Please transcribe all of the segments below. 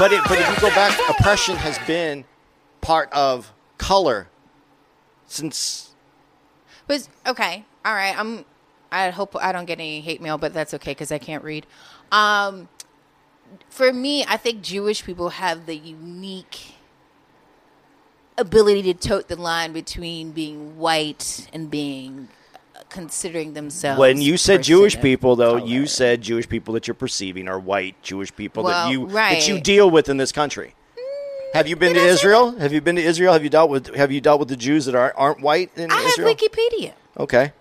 But it, but if you go back, oppression has been part of color since. But okay, all right. I'm. I hope I don't get any hate mail, but that's okay because I can't read. Um, for me, I think Jewish people have the unique ability to tote the line between being white and being considering themselves. When you said Jewish people, though, color. you said Jewish people that you're perceiving are white Jewish people Well, that you that you deal with in this country. Have you been to Israel? Have you been to Israel? Have you dealt with Have you dealt with the Jews that aren't aren't white in I have Israel? Wikipedia. Okay,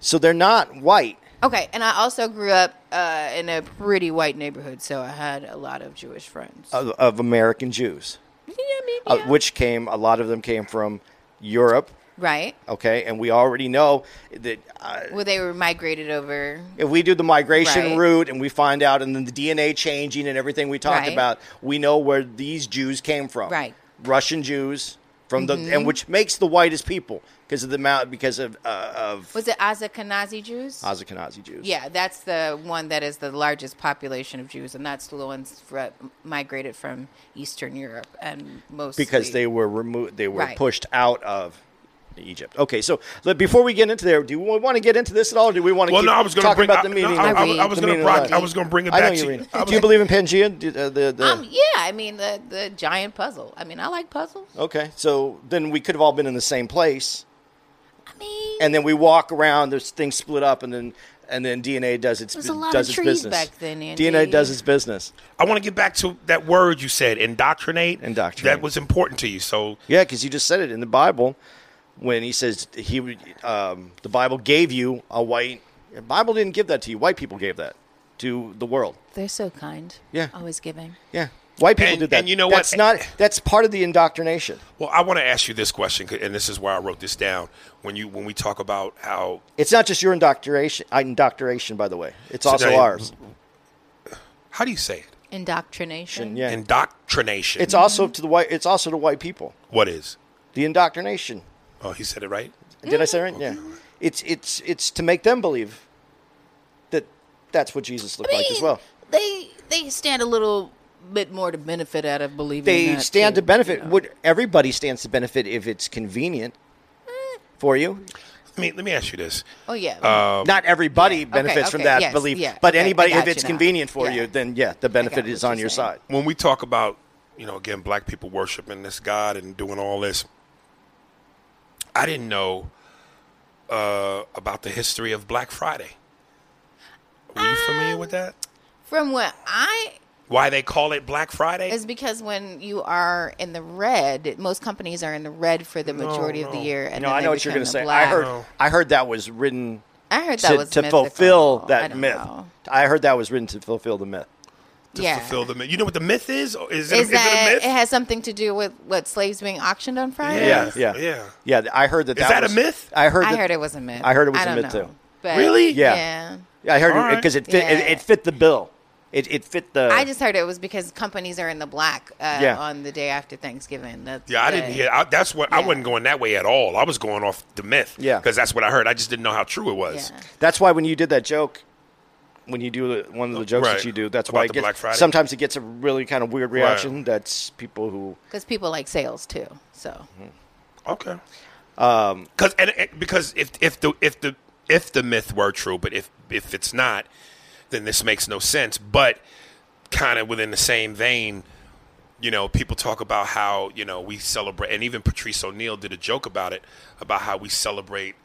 so they're not white. Okay, and I also grew up uh, in a pretty white neighborhood, so I had a lot of Jewish friends. of, of American Jews, yeah, I mean, uh, yeah. which came a lot of them came from Europe. Right? Okay, and we already know that uh, Well, they were migrated over. if we do the migration Right. route and we find out, and then the DNA changing and everything we talked Right. about, we know where these Jews came from. Right. Russian Jews from the Mm-hmm. and which makes the whitest people because of the amount because of uh, of Was it Ashkenazi Jews? Ashkenazi Jews. Yeah, that's the one that is the largest population of Jews, and that's the ones fr- migrated from Eastern Europe and most because they were removed, they were Right. pushed out of Egypt. Okay, so let- before we get into there, do we want to get into this at all? Or do we want to Well, keep no, I was going to talking bring. about I, the no, meaning? I, of- I, read I was going to. meaning I was going to bring it I know back you to you. I Do you believe in Pangea? Do- uh, the, the, Um, yeah, I mean the the giant puzzle. I mean, I like puzzles. okay, so then we could have all been in the same place. I mean, and then we walk around. There's things split up, and then and then DNA does its a lot does of its trees business. back then, Andy. DNA does its business. I want to get back to that word you said, indoctrinate. Indoctrinate. That was important to you. So Yeah, because you just said it in the Bible when he says he would- um, the Bible gave you a white. The Bible didn't give that to you. White people gave that to the world. they're so kind. Yeah. always giving. Yeah, white people And- did that. and you know what? That's not. That's part of the indoctrination. Well, I want to ask you this question, and this is why I wrote this down. When you when we talk about how It's not just your indoctrination. uh, Indoctrination, by the way. It's also Today- ours. how do you say it? Indoctrination. Yeah. Indoctrination. It's also to the white. It's also to white people. what is? The indoctrination. Oh, he said it right. Did I say it right? Yeah. It's it's it's to make them believe that that's what Jesus looked I like as well. They they stand a little bit more to benefit out of believing. They that, stand too, to benefit. you know. Would everybody stands to benefit if it's convenient Eh. for you? Let me let me ask you this. Oh yeah. Uh, Not everybody Yeah. benefits Okay, from that yes, belief, yeah, but okay, anybody, if it's you now. convenient for Yeah. you, then yeah, the benefit is on your saying. side. when we talk about, you know, again, black people worshiping this God and doing all this, I didn't know uh, about the history of Black Friday. Were you familiar with that? From what I Why they call it Black Friday? is because when you are in the red, most companies are in the red for the majority of the year, and No, then I know what you're going to the say. I heard, No. I heard that was written I heard that to, was to mythical. fulfill that don't myth. know. I heard that was written to fulfill the myth. To yeah. fulfill the myth. You know what the myth is? Is it, Is is that it a myth? it has something to do with what slaves being auctioned on Friday? Yeah, yeah, yeah. yeah. I heard that. Is that that a myth? I heard. I heard it was a myth. I heard it was I a don't myth, know. too. But Really? Yeah. yeah. I heard All it right. because it fit. It, Yeah. it fit the bill. It, it fit the. I just heard it was because companies are in the black uh, Yeah. on the day after Thanksgiving. That's Yeah, I didn't hear. I, that's what I wasn't going that way at all. I was going off the myth. Yeah. because that's what I heard. I just didn't know how true it was. Yeah. That's why when you did that joke, when you do one of the jokes Right. that you do, that's About why it gets, Black Friday? sometimes it gets a really kind of weird reaction. That's people who because people like sales too. So Okay. Um, because and, and because if if the if the if the myth were true, but if if it's not, then this makes no sense. But kind of within the same vein, you know, people talk about how you know we celebrate, and even Patrice O'Neal did a joke about it about how we celebrate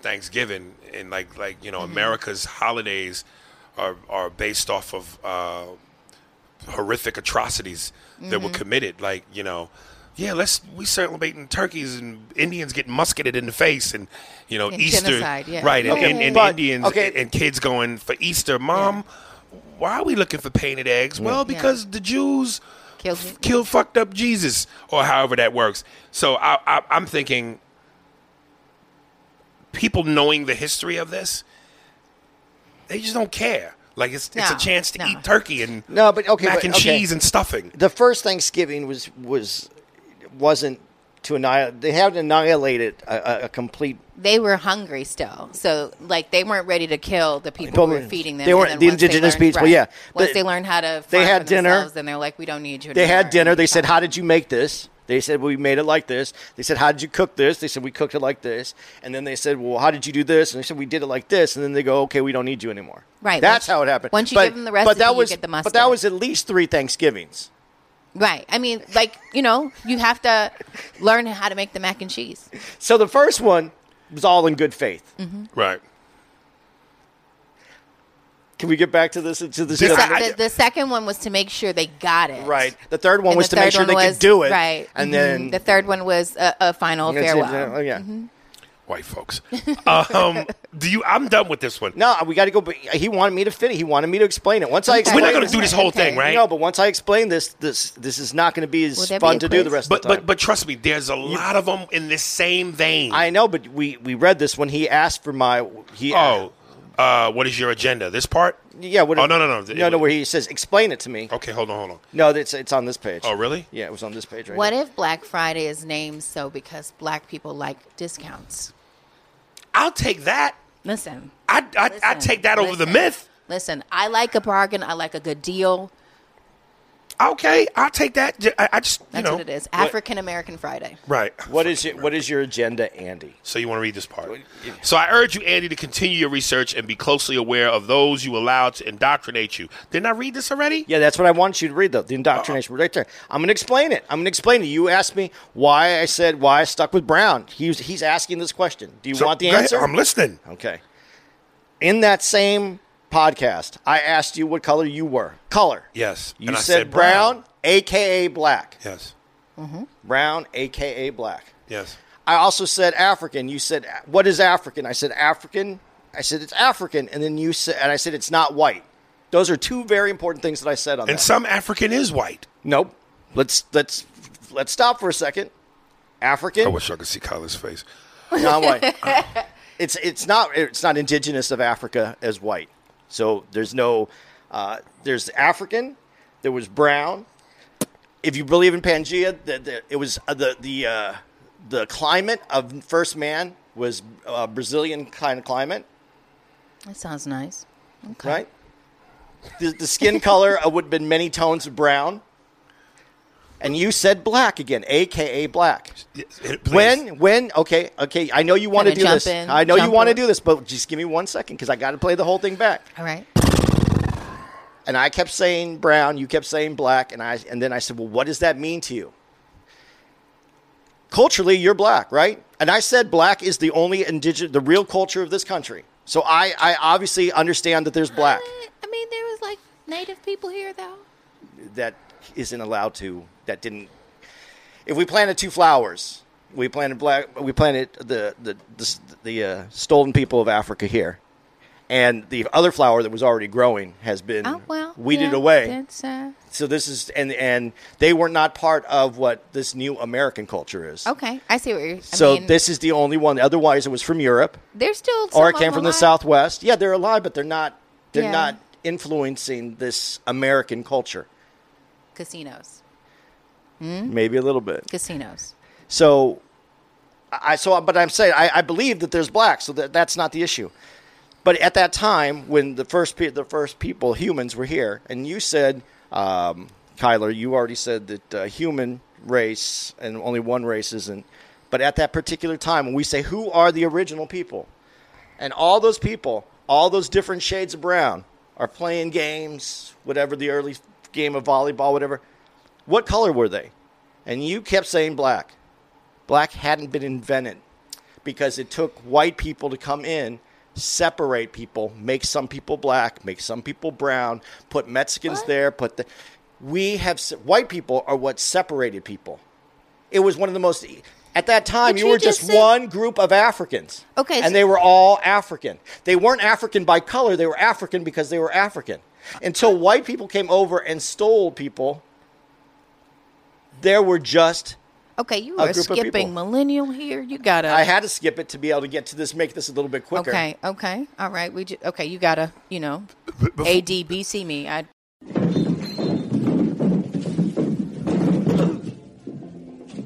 Thanksgiving and like like you know America's holidays are are based off of uh, horrific atrocities that were committed. Like you know, yeah, let's we celebrating turkeys and Indians getting musketed in the face and you know And Easter genocide, yeah. right and, Okay, and, and but- Indians okay. and kids going for Easter, mom. Why are we looking for painted eggs? Well, because the Jews Killed- f- killed fucked up Jesus, or however that works. So I, I, I'm thinking, people knowing the history of this, they just don't care. Like it's it's a chance to no. eat turkey and No, but okay, mac but- and okay. cheese and stuffing. the first Thanksgiving was was wasn't to annihilate. They haven't annihilated a, a, a complete. They were hungry still, so like they weren't ready to kill the people who were People- feeding them. they weren't- the once they indigenous learned- people, yeah. Once But they learned how to, they had for dinner. themselves, then they're like, we don't need you. They had dinner. They said, "How did you make this?" They said, "We made it like this." They said, "How did you cook this?" They said, "We cooked it like this." And then they said, "Well, how did you do this?" And they said, "We did it like this." And then they go, "Okay, we don't need you anymore." Right. That's Once- how it happened. once you but, give them the but recipe, that you get the mustard. But that was at least three Thanksgivings. Right. I mean, like you know, you have to learn how to make the mac and cheese. So the first one was all in good faith. Mm-hmm. Right. Can we get back to this? To this? The, I- the, the second one was to make sure they got it. right. The third one And was the to make sure they one could do it. Right. And Mhm. then the third one was a, a final That's it, farewell. Oh yeah. White folks. um, do you? I'm done with this one. No, we got to go. But he wanted me to fit it. He wanted me to explain it. Once I explain We're not going to do this whole Okay. thing, right? No, but once I explain this, this this is not going to be as Will there be fun a to do the rest But of the time. but but trust me, there's a lot of them in this same vein. I know, but we we read this when he asked for my he. oh, uh, Uh, what is your agenda? This part? yeah. What, Oh, no, no, no. no, no. Where he says, "Explain it to me." Okay, hold on, hold on. No, it's it's on this page. Oh, really? Yeah, it was on this page right What here. if Black Friday is named so because black people like discounts? I'll take that. Listen. I I I take that over the myth. Listen, I like a bargain. I like a good deal. Okay, I'll take that. I just you That's know what it is. African American Friday. Right. What is your, what is your agenda, Andy? So you want to read this part? So I urge you, Andy, to continue your research and be closely aware of those you allow to indoctrinate you. Didn't I read this already? Yeah, that's what I want you to read, though. The indoctrination, right there. I'm going to explain it. I'm going to explain it. You asked me why I said why I stuck with Brown. He's he's asking this question. Do you So, want the go ahead. answer? I'm listening. Okay. In that same podcast, I asked you what color you were. Color. Yes. You And I said, said brown, brown. aka black. Yes. Mm-hmm. Brown, aka black. Yes. I also said African. You said what is African? I said African. I said it's African, and then you said, and I said it's not white. Those are two very important things that I said on And that. some African is white. Nope. Let's let's let's stop for a second. African, I wish I could see Kyla's face. not white. it's it's not it's not indigenous of Africa as white. So there's no uh, there's African. There was brown. If you believe in Pangea, the, the, it was uh, the the uh, the climate of first man was a Brazilian kind of climate, That sounds nice. Okay. right? The, the skin color uh, would have been many tones of brown. And you said black again, aka black. Please. When, when, okay, okay, I know you want to do this. in, I know you want to do this, but just give me one second because I got to play the whole thing back. All right. And I kept saying brown, you kept saying black, and I and then I said, well, what does that mean to you? Culturally, you're black, right? And I said black is the only indigenous, the real culture of this country. So I, I obviously understand that there's black. Uh, I mean, there was like native people here, though. that isn't allowed to that didn't if we planted two flowers we planted black we planted the the the, the uh, stolen people of africa here and the other flower that was already growing has been Oh well. weeded yeah, away uh, so this is and and they were not part of what this new american culture is okay. I see what you're. I so mean, this is the only one otherwise it was from europe they're still. or it came of from the southwest yeah they're alive but they're not they're Yeah. not influencing this american culture Casinos. maybe a little bit Casinos. So, I so, but I'm saying I, I believe that there's black, so that that's not the issue. But at that time, when the first pe- the first people humans were here, and you said, um, Kyla, you already said that uh, human race and only one race isn't. But at that particular time, when we say who are the original people, and all those people, all those different shades of brown, are playing games, whatever the early game of volleyball, whatever. What color were they? And you kept saying black. Black hadn't been invented because it took white people to come in, separate people, make some people black, make some people brown, put Mexicans What? there, put the. We have white people are what separated people. It was one of the most. At that time, But you you were just just said- one group of Africans. Okay, And so- they were all African. They weren't African by color, they were African because they were African. Until white people came over and stole people, there were just Okay, you A are skipping millennial here. You gotta. I had to skip it to be able to get to this, make this a little bit quicker. Okay. Okay. All right. We just, okay. You gotta. You know. A D B C me. I.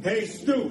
Hey, Stu,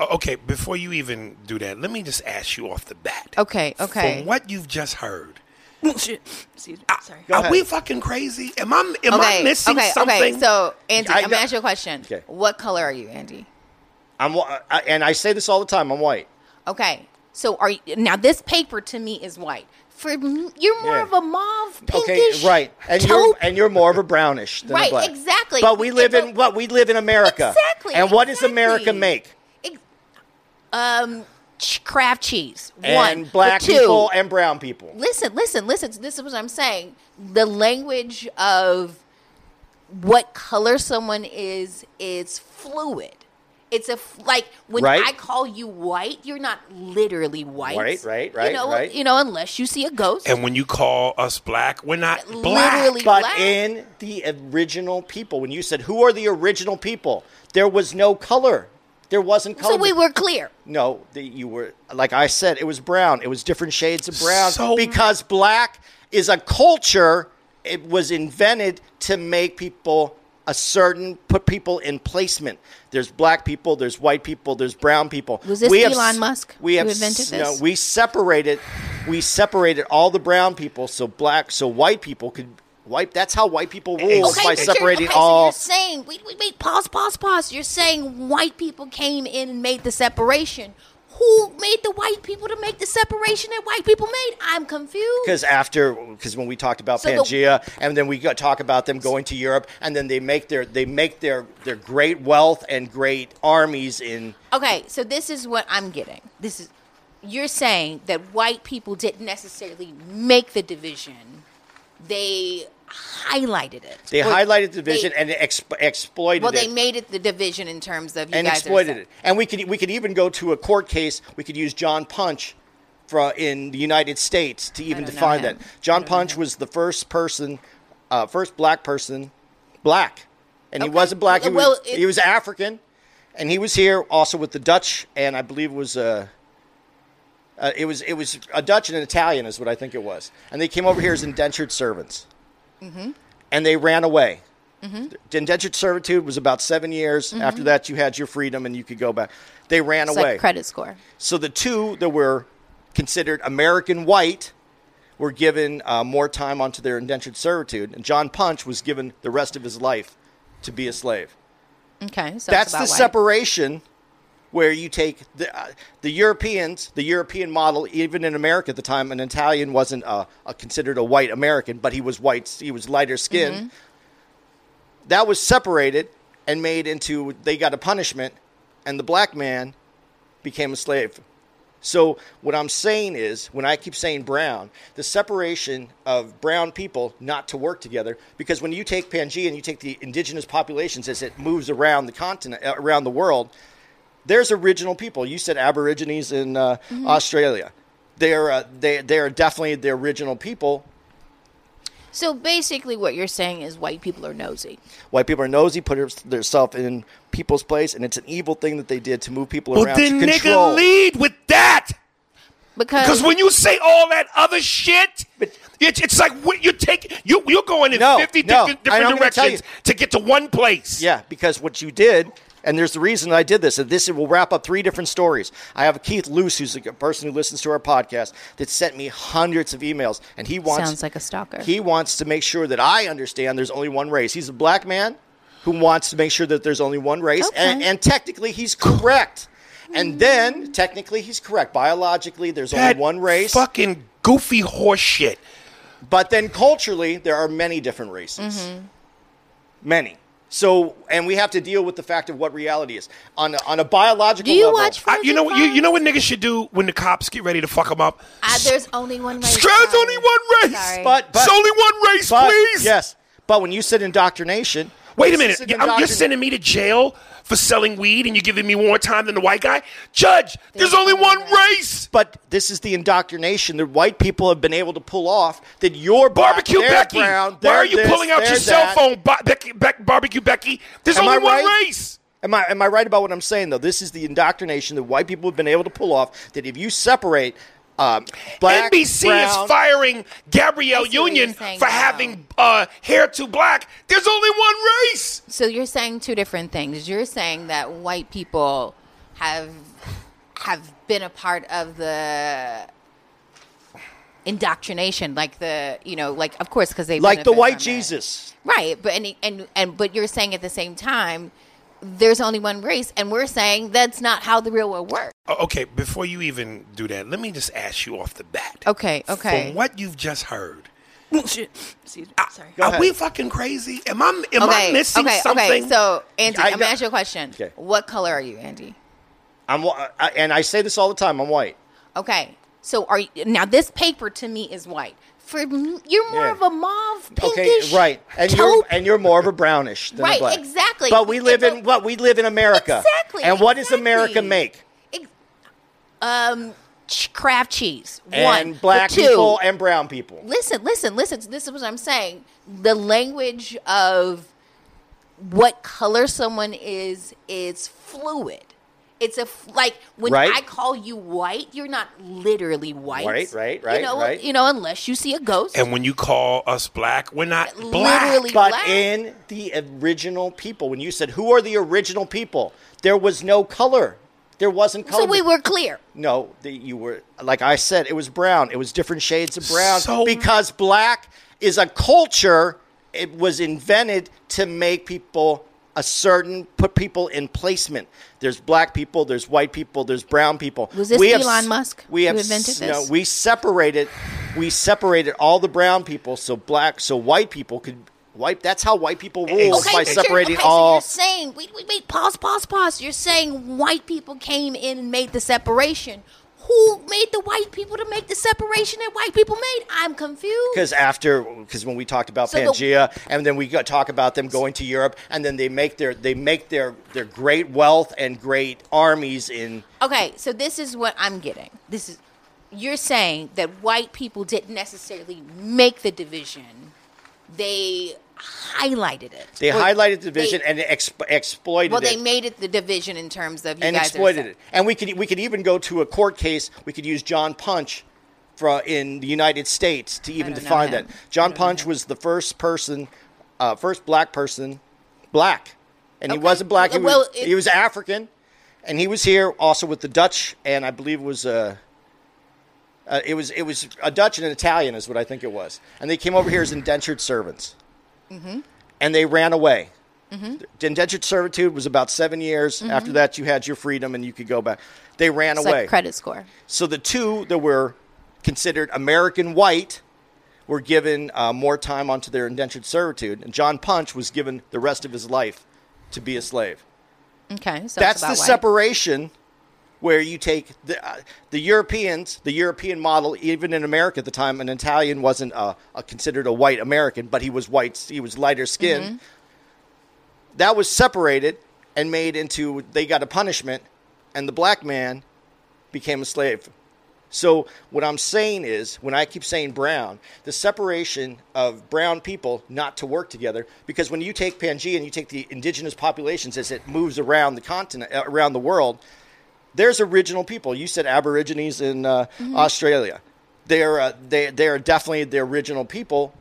Oh, okay, before you even do that, let me just ask you off the bat. Okay, okay. From what you've just heard, Shit. Excuse me. Sorry. Go are ahead. we fucking crazy? Am I am Okay, I missing okay, something? okay. So, Andy, I I'm gonna ask you a question. Okay. What color are you, Andy? I'm, wh- I- and I say this all the time. I'm white. Okay. So, are you now? This paper to me is white. For you're more Yeah. of a mauve, Okay, pinkish. right, and you're and you're more of a brownish than a Right, black. exactly. But we live It's in a- what we live in America. Exactly. And what does America make? Ex- um, ch- Kraft cheese. And One. black two, people and brown people. listen, listen, listen. This is what I'm saying. The language of what color someone is is fluid. It's a f- like when Right. I call you white, you're not literally white. Right, right, right, You know, right. you know, unless you see a ghost. and when you call us black, we're not black. Literally But black. in the original people, when you said who are the original people, there was no color. There wasn't color. so we were clear. No, the, you were like I said. It was brown. It was different shades of brown So- because black is a culture. It was invented to make people a certain put people in placement. There's black people. There's white people. There's brown people. Was this We Elon s- Musk We who have invented s- No, this? we separated. We separated all the brown people so black so white people could white. That's how white people rule Okay, by separating okay, so all. you're saying wait, wait, wait, pause, pause, pause. You're saying white people came in and made the separation. Who made the white people to make the separation that white people made? I'm confused. Because after, because when we talked about So the- Pangea, and then we got talk about them going to Europe, and then they make their they make their their great wealth and great armies in. Okay, so this is what I'm getting. This is you're saying that white people didn't necessarily make the division; they highlighted it. They Or highlighted the division they- and exp- exploited well, it. they made it the division in terms of you and guys exploited it. And we could we could even go to a court case. We could use John Punch for, in the United States to even define that. John I don't know Punch was the first person, uh, first black person, black, and he wasn't black. He was, Well, it- he was African, and he was here also with the Dutch, and I believe it was. Uh, uh, it was it was a Dutch and an Italian is what I think it was, and they came over here as indentured servants, Mm-hmm. and they ran away. The indentured servitude was about seven years. After that, you had your freedom and you could go back. They ran Mm-hmm. It's away. like credit score. so the two that were considered American white were given uh, more time onto their indentured servitude, and John Punch was given the rest of his life to be a slave. Okay, so That's the white. separation where you take the uh, the Europeans, the European model. Even in America at the time, an Italian wasn't uh, a, considered a white American, but he was white. He was lighter skinned. Mm-hmm. That was separated and made into they got a punishment, and the black man became a slave. So what I'm saying is, when I keep saying brown, the separation of brown people not to work together, because when you take Pangea and you take the indigenous populations as it moves around the continent, uh, around the world, there's original people. You said Aborigines in uh, Australia. They're uh, they they are definitely the original people. So basically, what you're saying is white people are nosy. White people are nosy, put themselves in people's place, and it's an evil thing that they did to move people Well, around then, to nigga, lead with that. Because Because when you say all that other shit, But- it's, it's like what you take you you're going in No, fifty no, different, different directions to get to one place. Yeah, because what you did, and there's the reason I did this, and this will wrap up three different stories. I have Keith Luce, who's a person who listens to our podcast, that sent me hundreds of emails, and he wants Sounds like a stalker. He wants to make sure that I understand there's only one race. He's a black man who wants to make sure that there's only one race, and, Okay. and technically he's correct. And then technically he's correct. Biologically, there's That only one race. Fucking goofy horseshit. But then culturally, there are many different races. Mm-hmm. Many. So, and we have to deal with the fact of what reality is on a, on a biological Do you level. watch I, you know Frozen you, you know what Files? niggas should do when the cops get ready to fuck them up. Uh, there's only one race. There's only one race. Sorry. But, but it's only one race, but, please. Yes, but when you said indoctrination, Wait a minute. you're sending me to jail for selling weed, and you're giving me more time than the white guy. Judge, there's, only one race. But this is the indoctrination that white people have been able to pull off. That you're Barbecue Becky. brown, Why they're you this, pulling out your cell phone, Ba- Becky, Beck, Barbecue Becky? There's Am only I one right? race. Am I am I right about what I'm saying though? This is the indoctrination that white people have been able to pull off. That if you separate um, black, NBC brown, is firing Gabrielle I see what you're Union saying for now. having uh, hair too black. There's only one race. So you're saying two different things. You're saying that white people have have been a part of the indoctrination, like the you know, like of course because they like the white from it. Jesus. right? But and and and but you're saying at the same time. There's only one race, and we're saying that's not how the real world works. Oh, Okay, before you even do that, let me just ask you off the bat. Okay, okay. From what you've just heard, Excuse me. Sorry. Go are ahead. we fucking crazy? Am I am Okay, I missing okay, something? okay. So, Andy, I I'm gonna ask you a question. Okay. What color are you, Andy? I'm wh- I, and I say this all the time. I'm white. Okay. So are you, now this paper to me is white. For you're more Yeah. of a mauve, Okay, pinkish, right, and you're and you're more of a brownish than a Right, black. exactly. But we live in a- what we live in America. Exactly. And what does America make? Um, Kraft cheese. And one. black two, people and brown people. listen, listen, listen. This is what I'm saying. The language of what color someone is is fluid. It's a f- like when Right. I call you white, you're not literally white. Right, right, right, You know, right. you know, unless you see a ghost. and when you call us black, we're not black. Literally But black. in the original people, when you said who are the original people, there was no color. There wasn't color. so we were clear. No, the, you were like I said. It was brown. It was different shades of brown So- because black is a culture. It was invented to make people a certain put people in placement. There's black people. There's white people. There's brown people. Was this have Elon s- Musk We who have invented s- No, this? we separated. We separated all the brown people so black so white people could white. That's how white people rule Okay, by but you're- separating okay, So all. you're saying, wait, wait, wait, pause, pause, pause. You're saying white people came in and made the separation. Who made the white people to make the separation that white people made? I'm confused. Because after, because when we talked about So the- Pangea, and then we got talk about them going to Europe, and then they make their they make their their great wealth and great armies in. Okay, so this is what I'm getting. This is you're saying that white people didn't necessarily make the division; they highlighted it. They Or highlighted the division they- and exp- exploited well, it. they made it the division in terms of you and exploited it. And we could we could even go to a court case. We could use John Punch for in the United States to even define that. John I don't know Punch was the first person, uh, first black person, black, and he wasn't black. He Well, was it- he was African, and he was here also with the Dutch, and I believe it was. Uh, uh, it was it was a Dutch and an Italian is what I think it was, and they came over here as indentured servants, Mm-hmm. and they ran away. The Indentured servitude was about seven years. After that, you had your freedom and you could go back. They ran Mm-hmm. It's away. like credit score. so the two that were considered American white were given uh, more time onto their indentured servitude, and John Punch was given the rest of his life to be a slave. Okay, so That's about the white. separation where you take the uh, the Europeans, the European model. Even in America at the time, an Italian wasn't uh, a, considered a white American, but he was white. He was lighter skinned. Mm-hmm. That was separated and made into they got a punishment, and the black man became a slave. So what I'm saying is, when I keep saying brown, the separation of brown people not to work together, because when you take Pangea and you take the indigenous populations as it moves around the continent, uh, around the world, there's original people. You said Aborigines in uh, Australia. They're uh, they they are definitely the original people.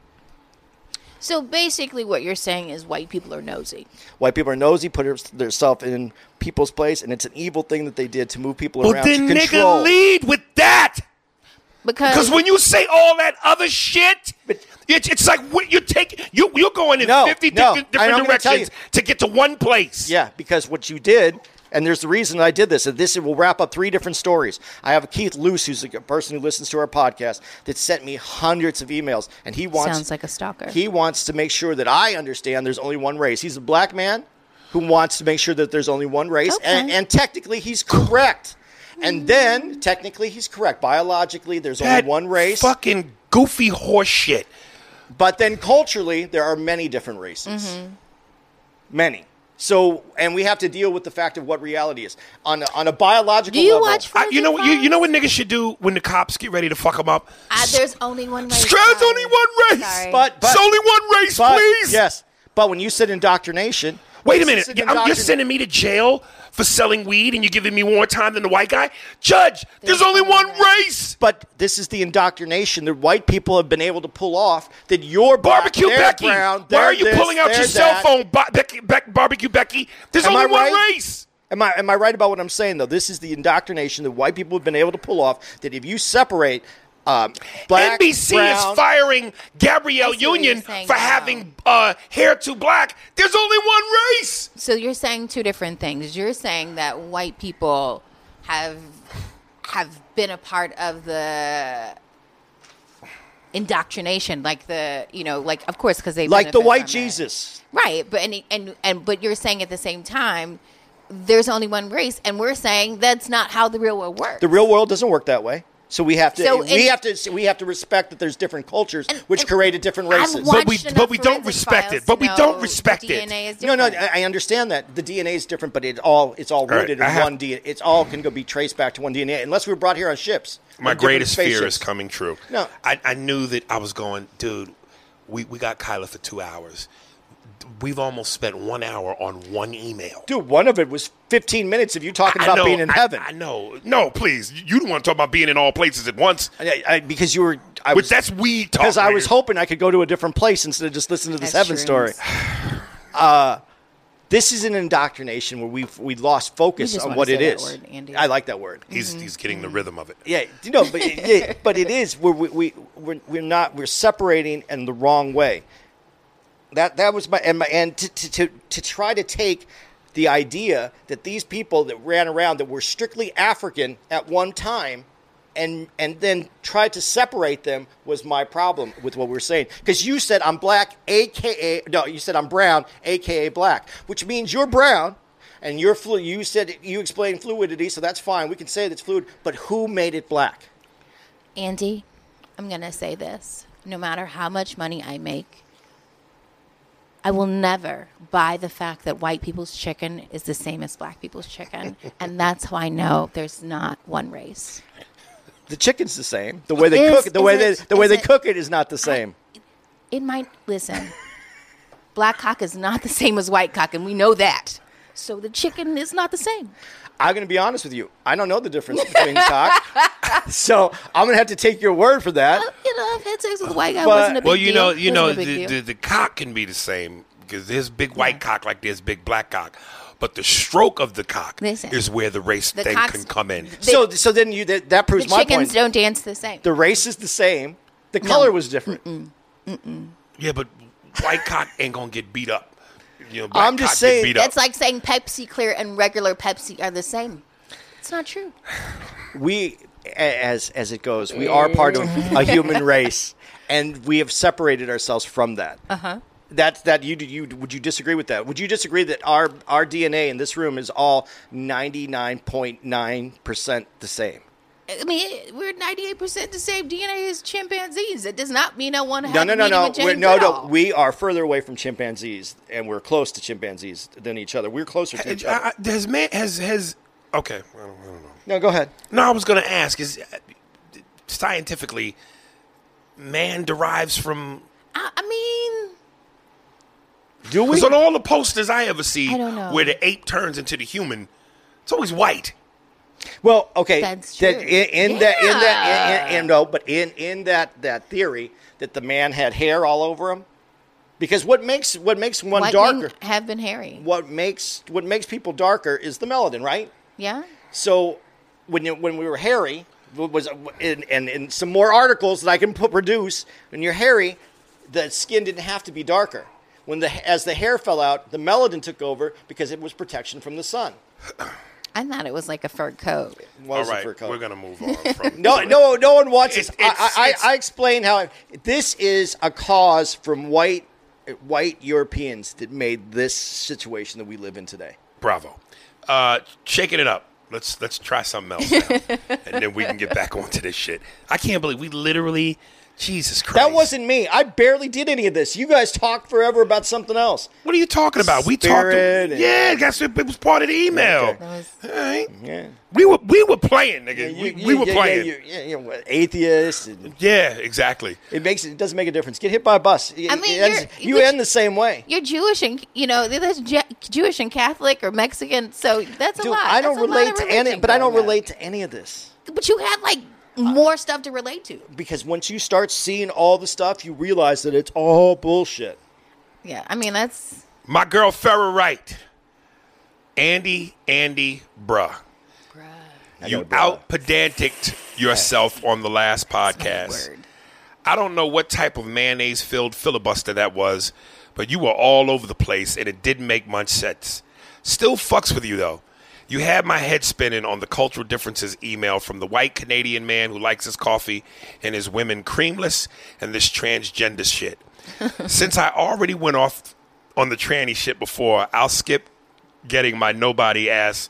So basically, what you're saying is white people are nosy. White people are nosy, put themselves in people's place, and it's an evil thing that they did to move people Well, around then, to control. nigga, lead with that. Because Because when you say all that other shit, But- it's, it's like what you take. You you're going in No, fifty no, different, different directions to get to one place. Yeah, because what you did And there's the reason I did this. And this will wrap up three different stories. I have Keith Luce, who's a person who listens to our podcast, that sent me hundreds of emails, and he wants Sounds like a stalker. He wants to make sure that I understand there's only one race. He's a black man who wants to make sure that there's only one race, Okay. and, and technically he's correct. And then technically he's correct. Biologically, there's only one race. Fucking goofy horseshit. But then culturally, there are many different races. Mm-hmm. Many. So, and we have to deal with the fact of what reality is on a, on a biological Do you level. watch I, you know, Frozen you, you know what Files? niggas should do when the cops get ready to fuck them up. Uh, there's only one race. There's only one race. Sorry. But, but it's only one race, but- please. Yes, but when you said indoctrination, Wait a minute. You're sending me to jail for selling weed, and you're giving me more time than the white guy. Judge, there's, There's only one one race. But this is the indoctrination that white people have been able to pull off. That you're Barbecue Becky. brown, Why they're you this, pulling out your cell phone, Ba- Becky, Beck, Barbecue Becky? There's Am only I one right? race. Am I am I right about what I'm saying though? This is the indoctrination that white people have been able to pull off. That if you separate um, black, NBC brown, is firing Gabrielle I see what you're Union saying for now. having uh, hair too black. There's only one race. So you're saying two different things. You're saying that white people have have been a part of the indoctrination, like the you know, like of course because they like the white from it. Jesus. right? But and and and but you're saying at the same time. There's only one race, and we're saying that's not how the real world works. The real world doesn't work that way. So we have to So we have to we have to respect that there's different cultures And- which and created different races. But we- but we don't respect it. But we don't respect it. DNA is no, no. I I understand that the DNA is different, but it all it's all rooted I in have- one DNA. It's all can go be traced back to one DNA, unless we were brought here on ships. My on greatest fear is coming true. No. I, I knew that I was going, dude. We, we got Kyla for two hours. We've almost spent one hour on one email. Dude, one of it was 15 minutes of you talking I about know, being in I- heaven. I, know. No, please. You don't want to talk about being in all places at once. I, I, because you were, I But was, that's weed talk. because I was hoping I could go to a different place instead of just listening to this That's heaven shrooms. story. Uh, this is an indoctrination where we've we lost focus on what say it that is. word, Andy. I like that word. He's, he's getting the rhythm of it. Yeah, you know, but yeah, but it is we're, we we we're, we're not we're separating in the wrong way. That that was my and my and to to to, to try to take the idea that these people that ran around that were strictly African at one time. And, and then try to separate them was my problem with what we were saying. Because you said I'm black, aka no, you said I'm brown, aka black, which means you're brown, and you're flu. You said you explained fluidity, so that's fine. We can say that's fluid, but who made it black? Andy, I'm to say this. No matter how much money I make, I will never buy the fact that white people's chicken is the same as black people's chicken. and that's how I know there's not one race. The chicken's the same. The way they Is- cook it, the way they the way they it- cook it is not the same. It might, listen, black cock is not the same as white cock, and we know that. So the chicken is not the same. I'm going to be honest with you. I don't know the difference between cock, so I'm going to have to take your word for that. You know, I've had sex with a white guy. But- wasn't a big Well, you know, you know, Wasn't a big the, the, the cock can be the same because there's big white cock like there's big black cock, but the stroke of the cock Listen, is where the race the thing cocks- can come in. So so then you that, that proves the my chickens point. don't dance the same. The race is the same. The color was different. Yeah, but white cock ain't gonna get beat up. You know, black I'm just cock saying- get beat up. That's like saying Pepsi Clear and regular Pepsi are the same. It's not true. We as as it goes, we are part of a human race, and we have separated ourselves from that. Uh Uh-huh. huh. That's that you you would you disagree with that? Would you disagree that our our DNA in this room is all ninety nine point nine percent the same? I mean, we're 98% the same DNA as chimpanzees. It does not mean I want to No, have no, a no, no. We're, no, no. We are further away from chimpanzees, and we're close to chimpanzees than each other. We're closer to each I- other. I- has man has has okay. I don't, I don't know. No, go ahead. No, I was gonna ask is uh, scientifically, man derives from. I, I mean, Do we? Because on all the posters I ever see, I don't know. where the ape turns into the human, it's always white. Well, okay. That's that true. in, in that in that in, Yeah. in, no, but in in that that theory that the man had hair all over him, because what makes what makes one white darker, men have been hairy. what makes what makes people darker is the melanin, right? Yeah? So when you, when we were hairy, was and and in some more articles that I can put, produce. When you're hairy, the skin didn't have to be darker. When the as the hair fell out, the melanin took over because it was protection from the sun. I thought it was like a fur coat. All Was a fur coat. we're gonna move on from. No, no, no one wants this. It's- it's- I, I, it's- I explained how I, this is a cause from white white Europeans that made this situation that we live in today. Bravo. Uh, shaking it up. Let's let's try something else, now. and then we can get back onto this shit. I can't believe we literally, Jesus Christ. That wasn't me. I barely did any of this. You guys talked forever about something else. What are you talking about? We talked. Spirit and- yeah, that's it. It was part of the email. Okay. That All right. Yeah. We were we were playing, nigga. You- we, you- we were yeah, playing. Yeah, you, yeah, you know, what, atheists. And Yeah, exactly. it makes it doesn't make a difference. Get hit by a bus. It- I mean, it ends- you're- you which- end the same way. you're Jewish and you know there's Je- Jewish and Catholic or Mexican, so that's a Dude, lot. I don't That's a lot relate of to religion any, but I don't growing up. relate to any of this But you had like Uh, more stuff to relate to. because once you start seeing all the stuff, you realize that it's all bullshit. Yeah, I mean that's My girl Farrah Wright. Andy, Andy, bruh. I You got a bruh. out pedantic yourself on the last podcast. I don't know what type of mayonnaise filled filibuster that was, but you were all over the place and it didn't make much sense. Still fucks with you though. You had my head spinning on the cultural differences email from the white Canadian man who likes his coffee and his women creamless and this transgender shit. Since I already went off on the tranny shit before, I'll skip getting my nobody ass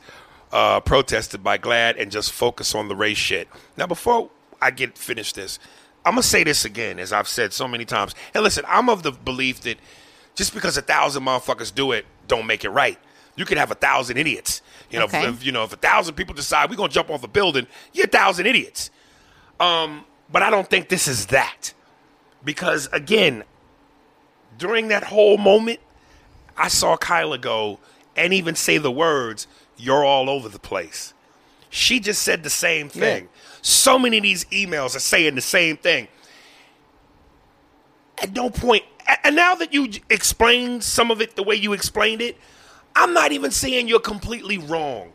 uh, protested by GLAAD and just focus on the race shit. Now, before I get finished this, I'm gonna say this again, as I've said so many times. And listen, I'm of the belief that just because a thousand motherfuckers do it, don't make it right. You could have a thousand idiots. You know, Okay. if, you know, if a thousand people decide we're gonna jump off a building, you're a thousand idiots. Um, but I don't think this is that because again, during that whole moment, I saw Kyla go and even say the words, You're all over the place. She just said the same thing. Yeah. So many of these emails are saying the same thing. At no and now that you explained some of it the way you explained it, I'm not even saying you're completely wrong.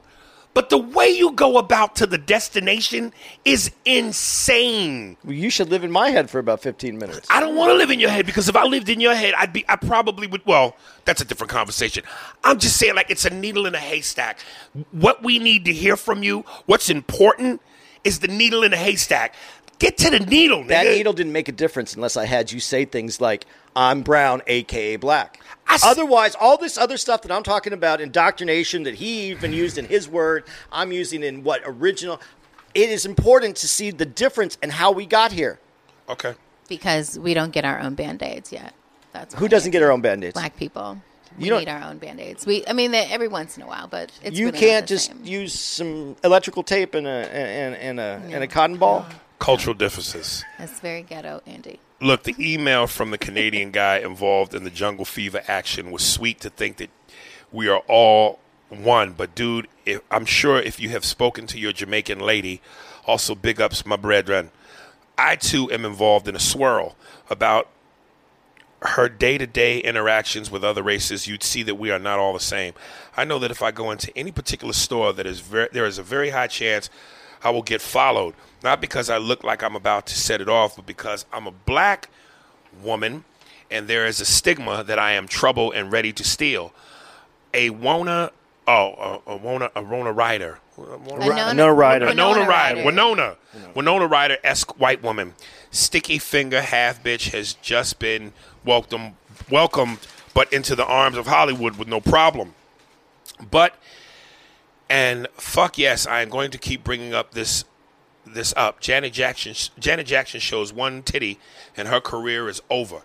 But the way you go about to the destination is insane. Well, you should live in my head for about 15 minutes. I don't want to live in your head because if I lived in your head, I'd be, I probably would. Well, that's a different conversation. I'm just saying, like, it's a needle in a haystack. What we need to hear from you, what's important, is the needle in a haystack. Get to the needle, nigga. That needle didn't make a difference unless I had you say things like, I'm brown, aka black. I s- Otherwise, all this other stuff that I'm talking about, indoctrination that he even used in his word, I'm using in what original. It is important to see the difference and how we got here. Okay. because we don't get our own band aids yet. That's Who doesn't get our own band aids? black people. We You don't- need our own band aids. We, I mean, they, every once in a while, but it's You really can't the just same. use some electrical tape and a and, and a and a cotton ball. Cultural differences. That's very ghetto, Andy. Look, the email from the Canadian guy involved in the jungle fever action was sweet to think that we are all one. But, dude, if, I'm sure if you have spoken to your Jamaican lady, also big ups, my brethren. I too am involved in a swirl about her day to day interactions with other races. You'd see that we are not all the same. I know that if I go into any particular store, that is very, there is a very high chance I will get followed. Not because I look like I'm about to set it off, but because I'm a black woman and there is a stigma that I am trouble and ready to steal. A Wona, oh, a, a Wona, a Rona Ryder. Winona- Winona Ryder. Winona Winona Ryder. Ryder. Winona. Winona Ryder esque white woman. Sticky finger half bitch has just been welcomed, welcomed, but into the arms of Hollywood with no problem. But and fuck yes, I am going to keep bringing up this this up. Janet Jackson Janet Jackson shows one titty and her career is over.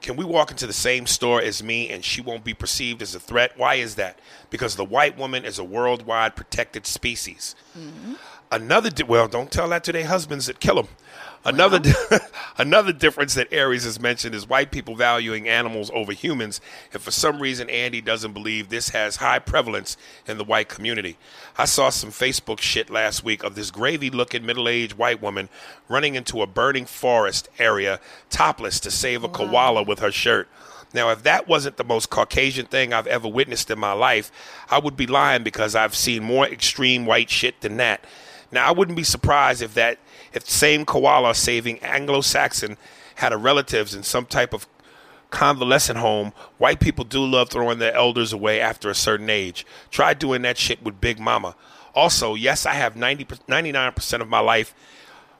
Can we walk into the same store as me and she won't be perceived as a threat? Why is that? Because the white woman is a worldwide protected species. Mm-hmm. Another di- well, don't tell that to their husbands that kill them. Another another difference that Aries has mentioned is white people valuing animals over humans, and for some reason Andy doesn't believe this has high prevalence in the white community. I saw some Facebook shit last week of this gravy-looking middle-aged white woman running into a burning forest area topless to save a koala with her shirt. Now, if that wasn't the most Caucasian thing I've ever witnessed in my life, I would be lying because I've seen more extreme white shit than that. Now, I wouldn't be surprised if that if the same koala saving Anglo-Saxon had a relatives in some type of convalescent home, white people do love throwing their elders away after a certain age. Try doing that shit with Big Mama. Also, yes, I have 90, 99% of my life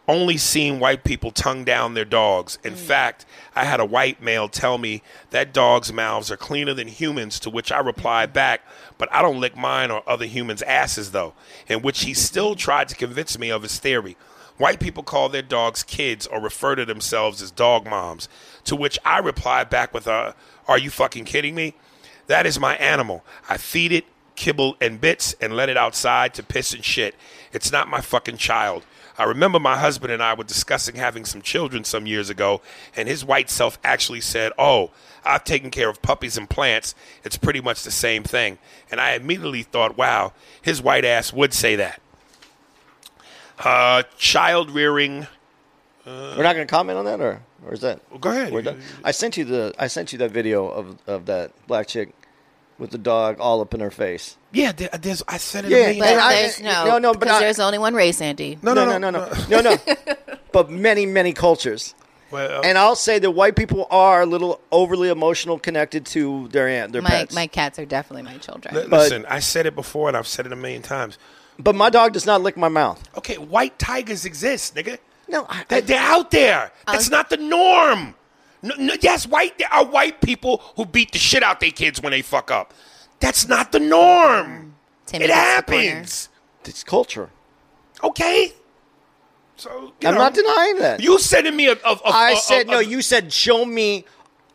only seen white people tongue down their dogs. In mm. fact, I had a white male tell me that dogs' mouths are cleaner than humans, to which I replied mm-hmm. back, but I don't lick mine or other humans' asses, though, in which he still tried to convince me of his theory. White people call their dogs kids or refer to themselves as dog moms, to which I reply back with a, Are you fucking kidding me? That is my animal. I feed it, kibble, and bits and let it outside to piss and shit. It's not my fucking child. I remember my husband and I were discussing having some children some years ago, and his white self actually said, Oh, I've taken care of puppies and plants. It's pretty much the same thing. And I immediately thought, wow, his white ass would say that. Uh, child rearing. We're not going to comment on that, or or is that? Go ahead. We're done? I sent you the I sent you that video of of that black chick with the dog all up in her face. Yeah, there, there's. I said it. Yeah, a million But I- there's no, no, no, but because I- there's only one race, Andy. No, no, no, no, no, no, no. but many, many cultures. Well, And I'll say that white people are a little overly emotional connected to their aunt, their My pets. my cats are definitely my children. li- but- listen, I said it before, and I've said it a million times. But my dog does not lick my mouth. Okay, white tigers exist, nigga. No, I, They're, they're out there. That's not the norm. No, no, yes, white. There are white people who beat the shit out their kids when they fuck up. That's not the norm. Mm. Timmy it gets the corner. happens. it's culture. Okay. So you I'm know, not denying that. You sending me a. a, a I a- said a- no. a- You said show me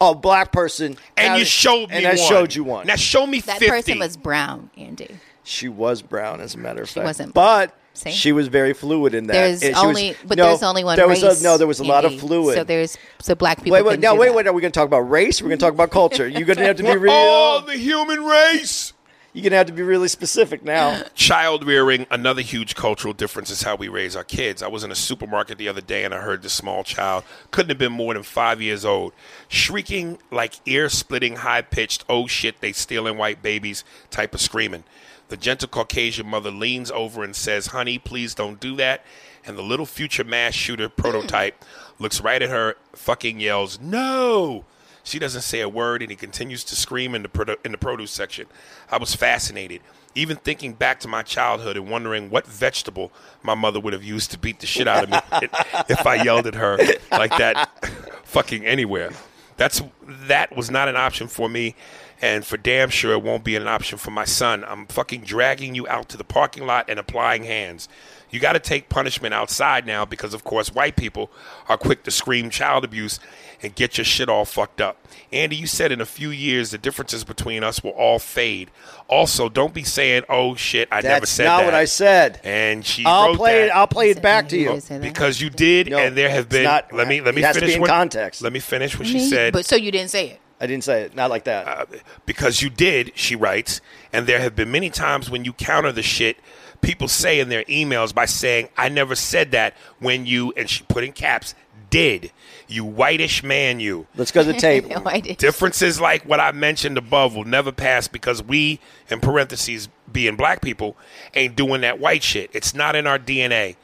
a black person, and you showed me and I one. showed you one. Now show me That 50. person was brown, Andy. She was brown, as a matter of fact. She wasn't but See? she was very fluid in that. There's And she was- only, but no, there's only one There race. was a, no, there was a lot of fluid. So there's so black people. wait, wait, couldn't no, do wait, that. wait. Are we going to talk about race? We're going to talk about culture. You're going to have to be real. all the human race. You're going to have to be really specific now. Child rearing, another huge cultural difference is how we raise our kids. I was in a supermarket the other day and I heard this small child, couldn't have been more than five years old, shrieking like ear splitting, high pitched, oh shit, they stealing white babies type of screaming. The gentle Caucasian mother leans over and says, honey, please don't do that. And the little future mass shooter prototype looks right at her, fucking yells, no. She doesn't say a word, and he continues to scream in the produ- in the produce section. I was fascinated, even thinking back to my childhood and wondering what vegetable my mother would have used to beat the shit out of me if I yelled at her like that, fucking anywhere. That's that was not an option for me, and for damn sure it won't be an option for my son. I'm fucking dragging you out to the parking lot and applying hands. You got to take punishment outside now because, of course, white people are quick to scream child abuse and get your shit all fucked up. Andy, you said in a few years the differences between us will all fade. Also, don't be saying, "Oh shit, I never said not that." Not what I said. And she I'll wrote play that it. I'll play it back to You you. did say that. because you did, No, and there have it's been. not- let me let me it has to finish be in what- context. Let me finish what she said. But so you didn't say it. I didn't say it. Not like that. Uh, because you did, she writes, and there have been many times when you counter the shit people say in their emails by saying, I never said that when you, and she put in caps, did. You whitish man, you. Let's go to the tape. Why did Differences like what I mentioned above will never pass because we, in parentheses, being black people, ain't doing that white shit. It's not in our DNA.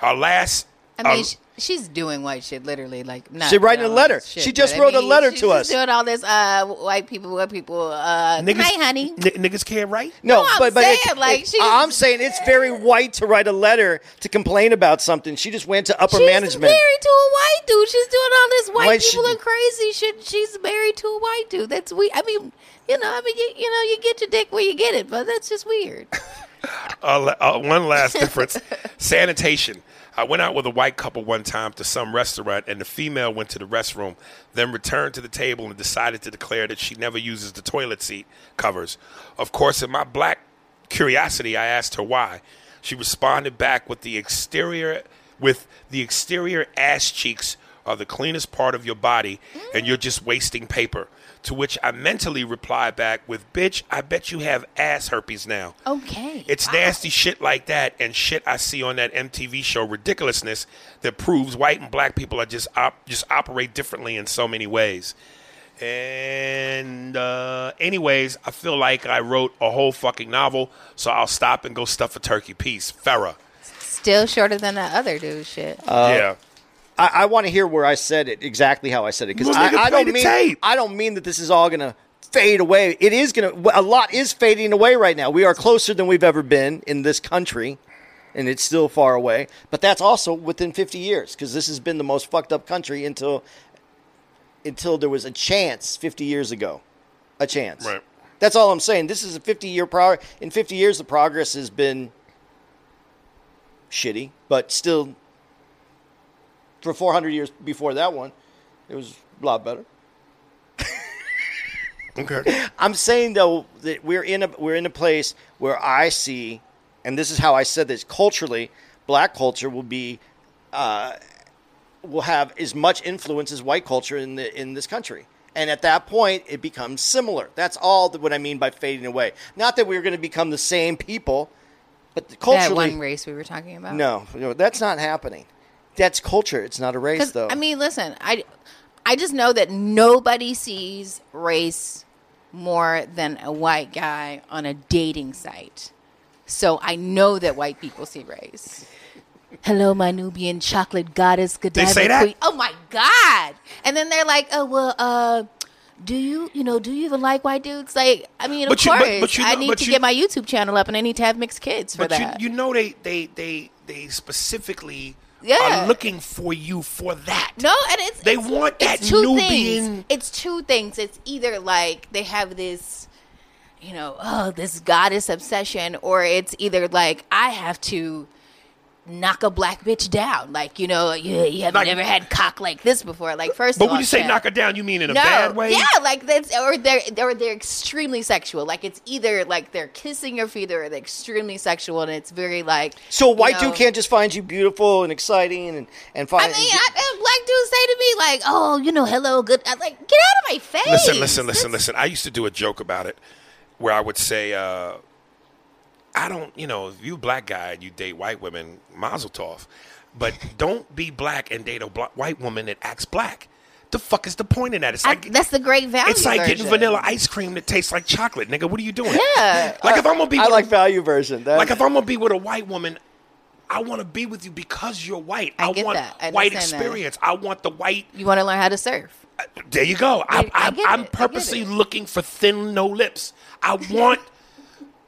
Our last. I mean, our- sh she's doing white shit, literally. Like, not She writing a doing letter. shit, She just but I wrote a mean, letter she's to just us. Doing all this, uh, white people, white people. Uh, niggas, hi, honey. n- niggas can't write? No, No, I'm but but saying, it- like, she's- I'm saying it's very white to write a letter to complain about something. She just went to upper She's management. married to a white dude. She's doing all this white Why she- people are crazy shit. She's married to a white dude. That's we. I mean, you know, I mean, you, you know, you get your dick where you get it, but that's just weird. Uh, la- uh, one last difference sanitation. I went out with a white couple one time to some restaurant, and the female went to the restroom, then returned to the table and decided to declare that she never uses the toilet seat covers. Of course, in my black curiosity, I asked her why. She responded back with the exterior with the exterior ass cheeks are the cleanest part of your body, and you're just wasting paper. To which I mentally reply back with, "Bitch, I bet you have ass herpes now." Okay. It's nasty shit like that and shit I see on that MTV show ridiculousness that proves white and black people are just op- just operate differently in so many ways. And uh, anyways, I feel like I wrote a whole fucking novel, so I'll stop and go stuff a turkey piece. Farrah. Still shorter than that other dude. Shit. Uh, yeah. I, I want to hear where I said it exactly how I said it because I, I don't mean tape. I don't mean that this is all gonna fade away. It is gonna. A lot is fading away right now. We are closer than we've ever been in this country, and it's still far away. But that's also within 50 years because this has been the most fucked up country until until there was a chance 50 years ago, a chance. Right. That's all I'm saying. This is a 50 year pro. In 50 years, the progress has been shitty, but still, for 400 years before that one, it was a lot better. Okay. I'm saying though that we're in a we're in a place where I see, and this is how I said this culturally, black culture will be, uh, will have as much influence as white culture in the in this country. And at that point, it becomes similar. That's all that what I mean by fading away. Not that we're going to become the same people, but That culturally, one race we were talking about. no, no, that's not happening. That's culture. It's not a race, though. I mean, listen, I, I just know that nobody sees race more than a white guy on a dating site. So I know that white people see race. Hello, my Nubian chocolate goddess, Godiva say that? queen. Oh my god! And then they're like, "Oh well, uh, do you, you know, do you even like white dudes?" Like, I mean, of But you- course, but you I need but to you- get my YouTube channel up, and I need to have mixed kids for But you, that. you know they they they they specifically Yeah. are looking for you for that. No, and it's They it's- want that two Nubian- things. It's two things. It's either like they have this, you know, oh, this goddess obsession, or it's either like I have to knock a black bitch down. Like you know, you, you have Like- never had cock like this before. Like first, But of when all, you say Chad, knock her down, you mean in a no, bad way? yeah, like that's or they're or they're extremely sexual. Like it's either like they're kissing your feet or they're extremely sexual, and it's very like. so a white know- dude can't just find you beautiful and exciting and and I find. mean, I, I, black dudes say to me like, "Oh, you know, hello, good." I'm like, get out of my face. Listen, listen, listen, This- listen. I used to do a joke about it where I would say, uh, I don't, you know, if you black guy and you date white women, mazel tov. But don't be black and date a black, white woman that acts black. The fuck is the point in that? It's I- like that's the great value. it's like getting vanilla ice cream that tastes like chocolate, nigga. What are you doing? Yeah. Like if I'm gonna be I with like a, value version. That, like if I'm gonna be with a white woman, I want to be with you because you're white. I I, get want that. I white understand that. experience. I want the white You want to learn how to surf? Uh, there you go. I, I- I I, get I'm it. I purposely looking for thin, no lips. I want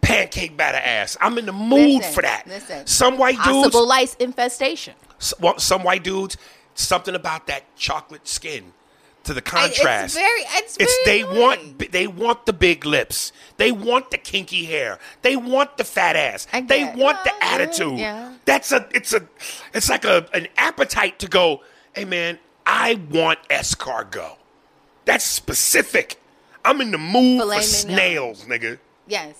pancake batter ass. I'm in the mood Listen, for that. listen. Some white dudes, Possible lice infestation. s- well, some white dudes, something about that chocolate skin to the I- it's contrast. very- it's they very annoying. want they want the big lips. They want the kinky hair. They want the fat ass. They want the attitude. yeah. That's a it's a it's like a an appetite to go. Hey man, I want escargot. That's specific. I'm in the mood Filet for mignon. snails, nigga. Yes.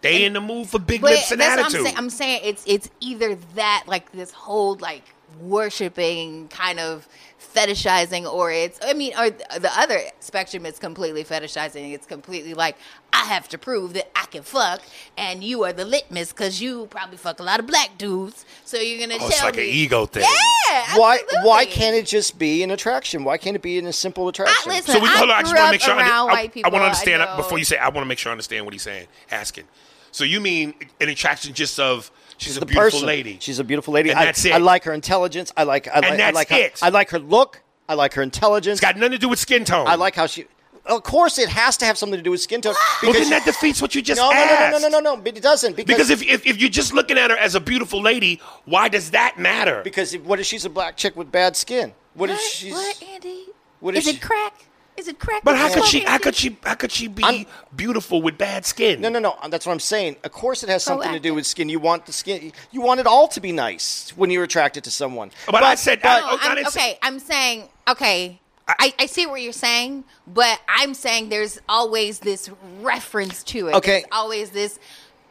They in the mood for big lips and that's what I'm attitude. saying. I'm saying it's it's either that like this whole like worshiping kind of fetishizing or it's I mean or the other spectrum is completely fetishizing. It's completely like I have to prove that I can fuck and you are the litmus cuz you probably fuck a lot of black dudes. So you're going to Oh, tell it's like me an ego thing. Yeah. why why can't it just be an attraction? Why can't it be in a simple I, attraction? listen, So we I hold on. I just want to make sure. I, around I. I want to understand uh, know- before you say. I want to make sure I understand what he's saying. Asking. So you mean an attraction just of she's, a beautiful person. lady. She's a beautiful lady. And I, that's it. I like her intelligence. I like. I like. I that's like her, it. I like her look. I like her intelligence. It's got nothing to do with skin tone. I like how she. Of course, it has to have something to do with skin tone. Well, then that defeats what you just no, no, no, no, no, no, no, no. But it doesn't because Because if, if if you're just looking at her as a beautiful lady, why does that matter? because if- what if she's a black chick with bad skin? What if What? she's? What, Andy? what if Is it she- crack? Is it crack? But how could she? How could she? How could she be I'm- beautiful with bad skin? No, no, no. That's what I'm saying. Of course, it has oh, something to do with skin. You want the skin. You want it all to be nice when you're attracted to someone. But I said- I- No, Oh, I I'm, oh, didn't say- okay, I'm saying okay. I, I see what you're saying, but I'm saying there's always this reference to it. Okay. There's always this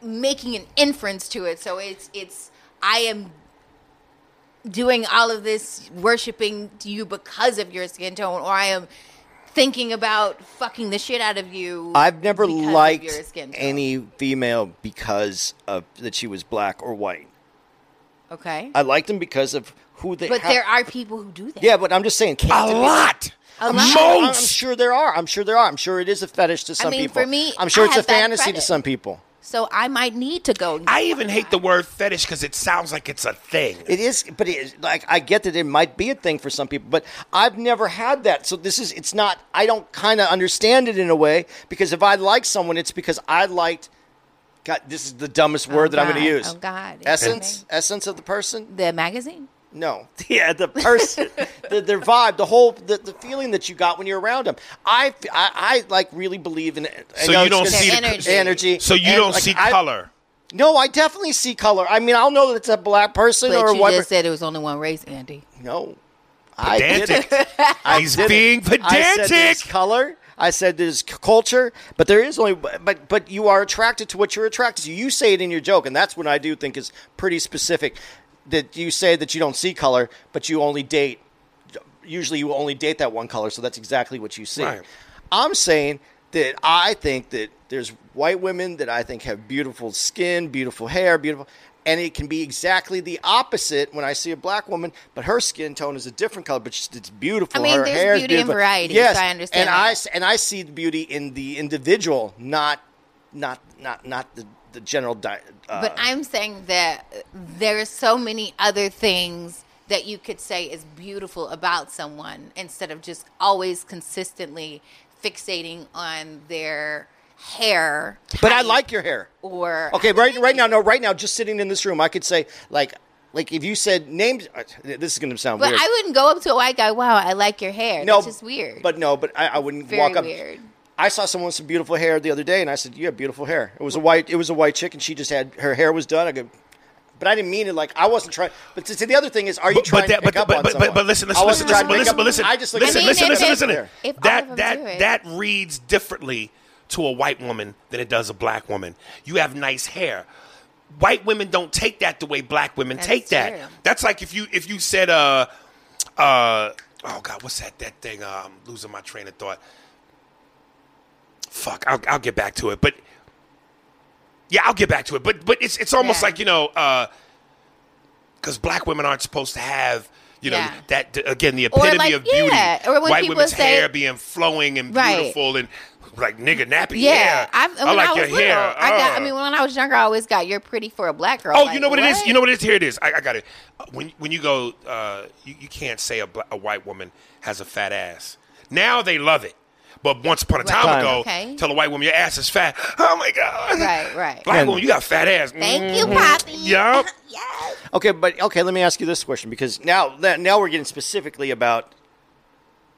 making an inference to it. So it's it's I am doing all of this worshiping you because of your skin tone, or I am thinking about fucking the shit out of you. I've never liked your skin any female because of that she was black or white. Okay, I liked them because of who they. but how- there are people who do that. Yeah, but I'm just saying. Can't a lot. A I'm lot. sure, I'm sure there are. I'm sure there are. I'm sure it is a fetish to some mean, people. for me, I'm sure I it's a have bad fantasy to some people. So I might need to go. I even one hate the word fetish because it sounds like it's a thing. It is, but it is, like I get that it might be a thing for some people, but I've never had that. So this is, it's not. I don't kind of understand it in a way because if I like someone, it's because I liked. God, this is the dumbest word that I'm going oh, to use. Oh, God. Essence, essence of the person. The magazine. No, yeah, the person, the, their vibe, the whole, the, the feeling that you got when you're around them. I, I, I like really believe in it. I So you don't gonna- see the energy. energy. So you and, don't like, see I- color. No, I definitely see color. I mean, I'll know that it's a black person But or a you just said it was only one race, Andy. no, I Pedantic. didn't. I He's didn't. being I said there's pedantic. color. I said there's culture, but there is only. But but you are attracted to what you're attracted to. You say it in your joke, and that's what I do think is pretty specific. That you say that you don't see color, but you only date. Usually, you only date that one color, so that's exactly what you see. Right. I'm saying that I think that there's white women that I think have beautiful skin, beautiful hair, beautiful, and it can be exactly the opposite when I see a black woman, but her skin tone is a different color, but she's- it's beautiful. I mean, her there's hair is beauty and variety, Yes, so I understand And I that. s- and I see the beauty in the individual, not not not not the the general. Di- uh, But I'm saying that there are so many other things that you could say is beautiful about someone instead of just always consistently fixating on their hair. but I like your hair. or Okay, right right now, no, right now, just sitting in this room, I could say like like if you said names. uh, This is going to sound But weird. I wouldn't go up to a white guy. Wow, I like your hair. no, That's just weird. But no, but I, I wouldn't Very walk up. weird. I saw someone with some beautiful hair the other day, and I said, "You have beautiful hair." It was a white. It was a white chick, and she just had her hair was done. I go, but I didn't mean it like I wasn't trying. But to, to the other thing is, are you But, trying but, that, to pick but, up but, on but, someone? but, but listen, I listen, wasn't listen, listen, but listen, up- but listen, I just look listen, I mean, listen, if- listen, listen. if all That of them that that reads differently to a white woman than it does a black woman. You have nice hair. White women don't take that the way black women That's take that. true. That's like if you if you said uh uh oh god, what's that that thing? Uh, I'm losing my train of thought. Fuck, I'll I'll get back to it, but. Yeah, I'll get back to it, but but it's it's almost Yeah. like you know, because black women aren't supposed to have you know Yeah. that again the epitome like- of beauty. yeah, or when White women's say- hair being flowing and Right. beautiful and like nigga nappy yeah, hair. I when like I was your little, hair. I got. I uh. mean, when I was younger, I always got "You're pretty for a black girl." Oh, Like, you know what, it is? You know what it is? Here it is. I, I got it. Uh, When when you go, uh, you, you can't say a, a white woman has a fat ass. Now they love it. But once upon a time Right. ago, Okay. tell a white woman your ass is fat. Oh my god! Right, right. Black And- woman, you got fat ass. Thank you, mm-hmm. Poppy. Yup. yes. Okay, but okay, let me ask you this question because now that now we're getting specifically about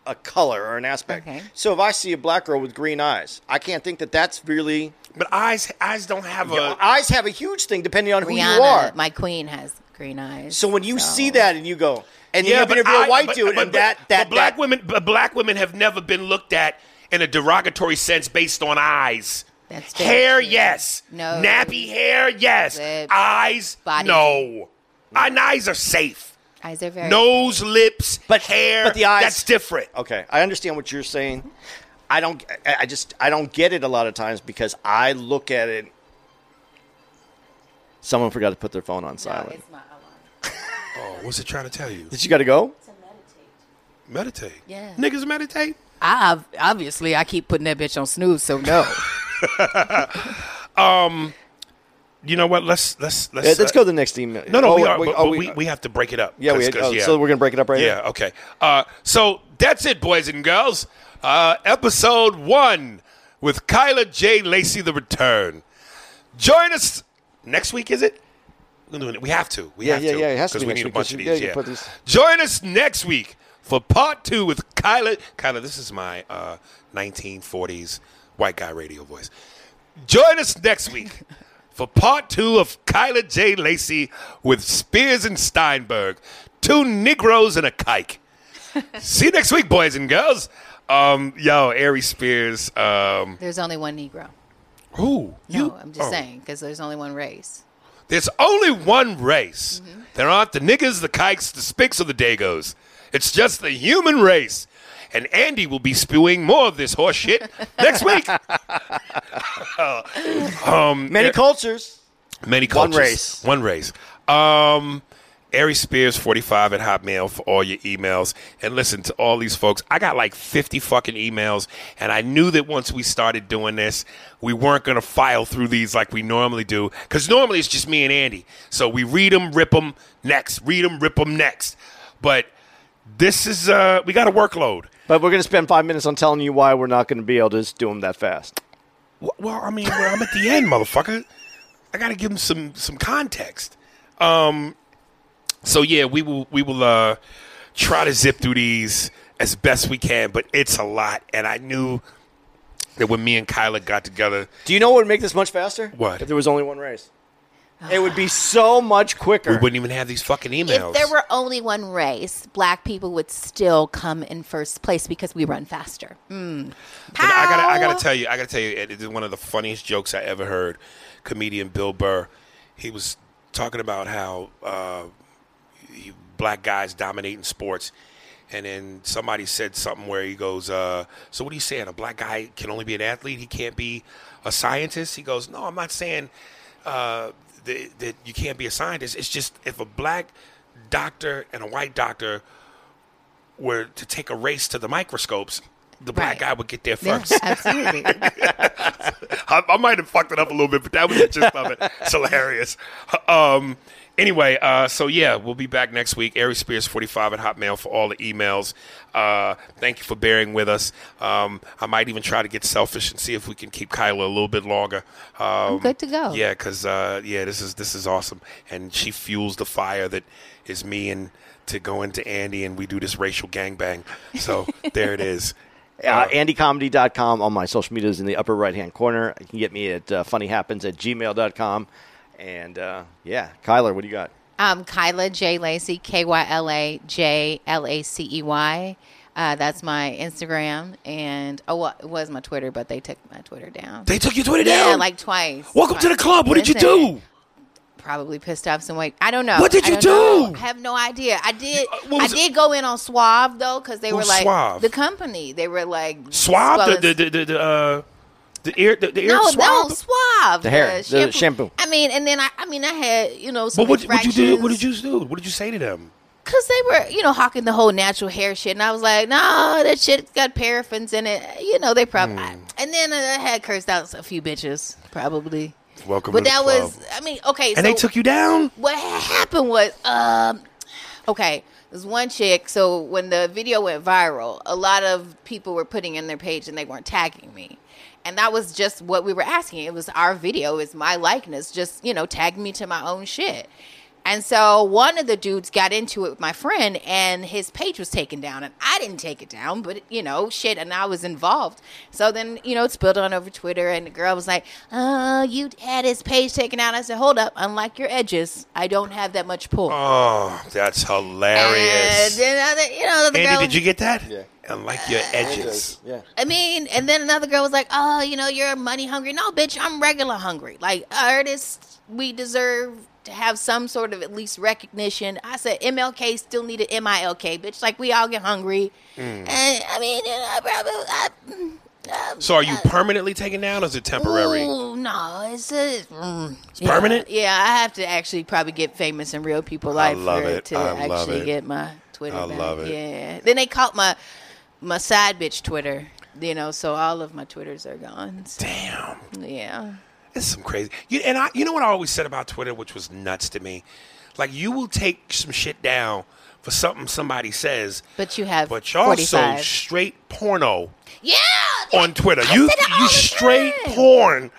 a color or an aspect. Okay. So if I see a black girl with green eyes, I can't think that that's really. But eyes eyes don't have a. eyes have a huge thing depending on who you are. my queen, has green eyes. so when you see that and you go, and Yeah, even but if you're I- a white but- dude, but- and that but- that but black that- women, but black women have never been looked at in a derogatory sense based on eyes. That's hair, true. yes. No. Nappy hair, yes. Lips. eyes, Body. no. Our eyes are safe. eyes are very Nose, lips, But- hair. but the eyes- That's different. Okay, I understand what you're saying. I don't. I I just. I don't get it a lot of times because I look at it. Someone forgot to put their phone on No, silent. it's my alarm. Oh, what's it trying to tell you? Did you got to go? Meditate. Meditate? Yeah. Niggas meditate. I obviously I keep putting that bitch on snooze, so no. um, You know what? Let's let's let's Yeah, let's uh, go to the next email. No, no, Oh, we are, wait, but, oh, but we, we have to break it up. Yeah, we. 'Cause- 'cause, oh, So we're gonna break it up right Yeah, here. okay. Uh, so that's it, boys and girls. Uh, episode one with Kyla J. Lacey, the return. Join us next week. Is it? We're doing it. We have to. We Yeah, have yeah, to. yeah, it has to because we need a week, bunch 'cause of you- yeah, these. Yeah. put these- Join us next week for part two with Kyla. Kyla, this is my uh, 1940s white guy radio voice. Join us next week for part two of Kyla J. Lacey with Spears and Steinberg, two Negroes and a kike. See you next week, boys and girls. Um, yo, Ari Spears. Um, There's only one Negro. who? No, I'm just oh. saying because there's only one race. There's only one race. There aren't the niggas, the kikes, the spics, or the dagos. It's just the human race. And Andy will be spewing more of this horse shit next week. Many Yeah. cultures. Many cultures. One race. One race. Um, Ari Spears 45 at Hotmail for all your emails. And listen to all these folks. I got like 50 fucking emails, and I knew that once we started doing this, we weren't going to file through these like we normally do. Because normally it's just me and Andy. So we read them, rip them, next. Read them, rip them, next. But this is, uh, we got a workload. But we're going to spend five minutes on telling you why we're not going to be able to just do them that fast. Well, well, I mean, well, I'm at the end, motherfucker. I got to give them some some context. Um, so yeah, we will we will uh, try to zip through these as best we can, but it's a lot, and I knew that when me and Kyla got together, Do you know what would make this much faster? What? If there was only one race. It would be so much quicker. we wouldn't even have these fucking emails. If there were only one race, black people would still come in first place because we run faster. Mm. I gotta, I Pow! gotta tell you, I gotta tell you, it is one of the funniest jokes I ever heard. Comedian Bill Burr, he was talking about how uh, he- black guys dominating sports, and then somebody said something where he goes, uh, "So what are you saying? A black guy can only be an athlete? He can't be a scientist?" He goes, "No, I'm not saying uh, that, that you can't be a scientist. It's just if a black doctor and a white doctor were to take a race to the microscopes." The black Right. guy would get there Yeah, first. absolutely. I, I might have fucked it up a little bit, but that was the gist of it. It's hilarious. Um, anyway, uh, so yeah, we'll be back next week. Ari Spears 45 at Hotmail for all the emails. Uh, thank you for bearing with us. Um, I might even try to get selfish and see if we can keep Kyla a little bit longer. Um, good to go. Yeah, because uh, yeah, this is this is awesome, and she fuels the fire that is me and to go into Andy and we do this racial gangbang. So there it is. Uh, AndyComedy.com. All my social media is in the upper right hand corner. You can get me at uh, funnyhappens at gmail.com. And uh, yeah, Kyla, what do you got? Um, Kyla J Lacey, K Y L A J L A C E Y. Uh, that's my Instagram, and oh, well, it was my Twitter, but they took my Twitter down. They took your Twitter yeah, down. like twice. Welcome to the club. What did you do? Probably pissed off some white. I don't know. What did I you don't know. I have no idea. I did. Uh, I was it? did go in on Suave though, because they were like Suave? the company. They were like Swab well, the the the, the, the uh the ear the, the ear no, swab. no, Suave. The hair, the shampoo. I mean, and then I, I mean, I had you know some But what what you do? What did you do? What did you say to them? Cause they were, you know, hawking the whole natural hair shit, and I was like, "No, that shit got paraffins in it." You know, they probably. Hmm. And then uh, I had cursed out a few bitches, probably. Welcome But to the that club. was, I mean, okay. and so they took you down. what happened was, um, okay, there's one chick. So when the video went viral, a lot of people were putting in their page and they weren't tagging me. And that was just what we were asking. It was our video, it's my likeness. Just, you know, tag me to my own shit. And so one of the dudes got into it with my friend and his page was taken down. And I didn't take it down, but, you know, shit. And I was involved. So then, you know, it spilled on over Twitter. And the girl was like, oh, you had his page taken down. I said, hold up. Unlike your edges, I don't have that much pull. Oh, that's and hilarious. then other, you know, the Andy, girl. did you get that? Yeah. And like your edges. Yeah. I mean, and then another girl was like, "Oh, you know, you're money hungry." No, bitch, I'm regular hungry. Like artists, we deserve to have some sort of at least recognition. I said MLK still needed MILK, bitch. Like we all get hungry, Mm. and I mean, you know, I probably. I, um, So are you permanently taken down or is it temporary? Ooh, no, it's a, mm, It's permanent? Yeah, I have to actually probably get famous in real people life love for it. to I love actually it. get my Twitter I back. love it. Yeah. Then they caught my my side bitch Twitter. You know, so all of my Twitters are gone. So, Damn. yeah. It's some crazy. You, and I, you know what I always said about Twitter, which was nuts to me. Like you will take some shit down for something somebody says, But you have but you're also 45. straight porno Yeah. on Twitter. I You said it all you straight time. porn,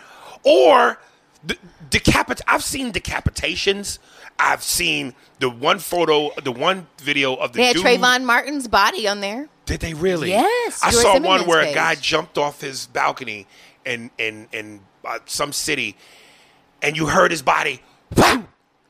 or the, decapit. I've seen decapitations. I've seen the one photo, the one video of the They had dude. Trayvon Martin's body on there. Did they really? Yes, I Joy saw one Zimmerman's where a guy jumped off his balcony in in in uh, some city, and you heard his body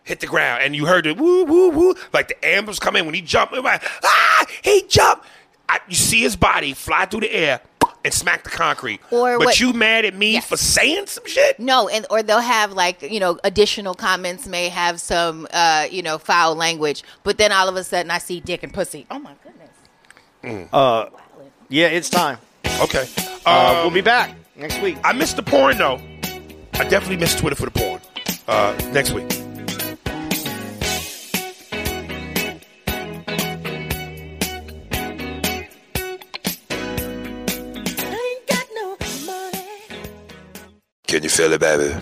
hit the ground, and you heard it woo woo woo, like the ambulance come in when he jumped. ah, he jumped. I, you see his body fly through the air and smack the concrete. Or but what- you mad at me Yes. for saying some shit? No, and or they'll have like you know additional comments may have some uh you know foul language, but then all of a sudden I see dick and pussy. Oh my goodness. uh Yeah, it's time. Okay. Uh, Um, we'll be back next week. I missed the porn though. I definitely missed Twitter for the porn. Uh, next week. You feel it, baby?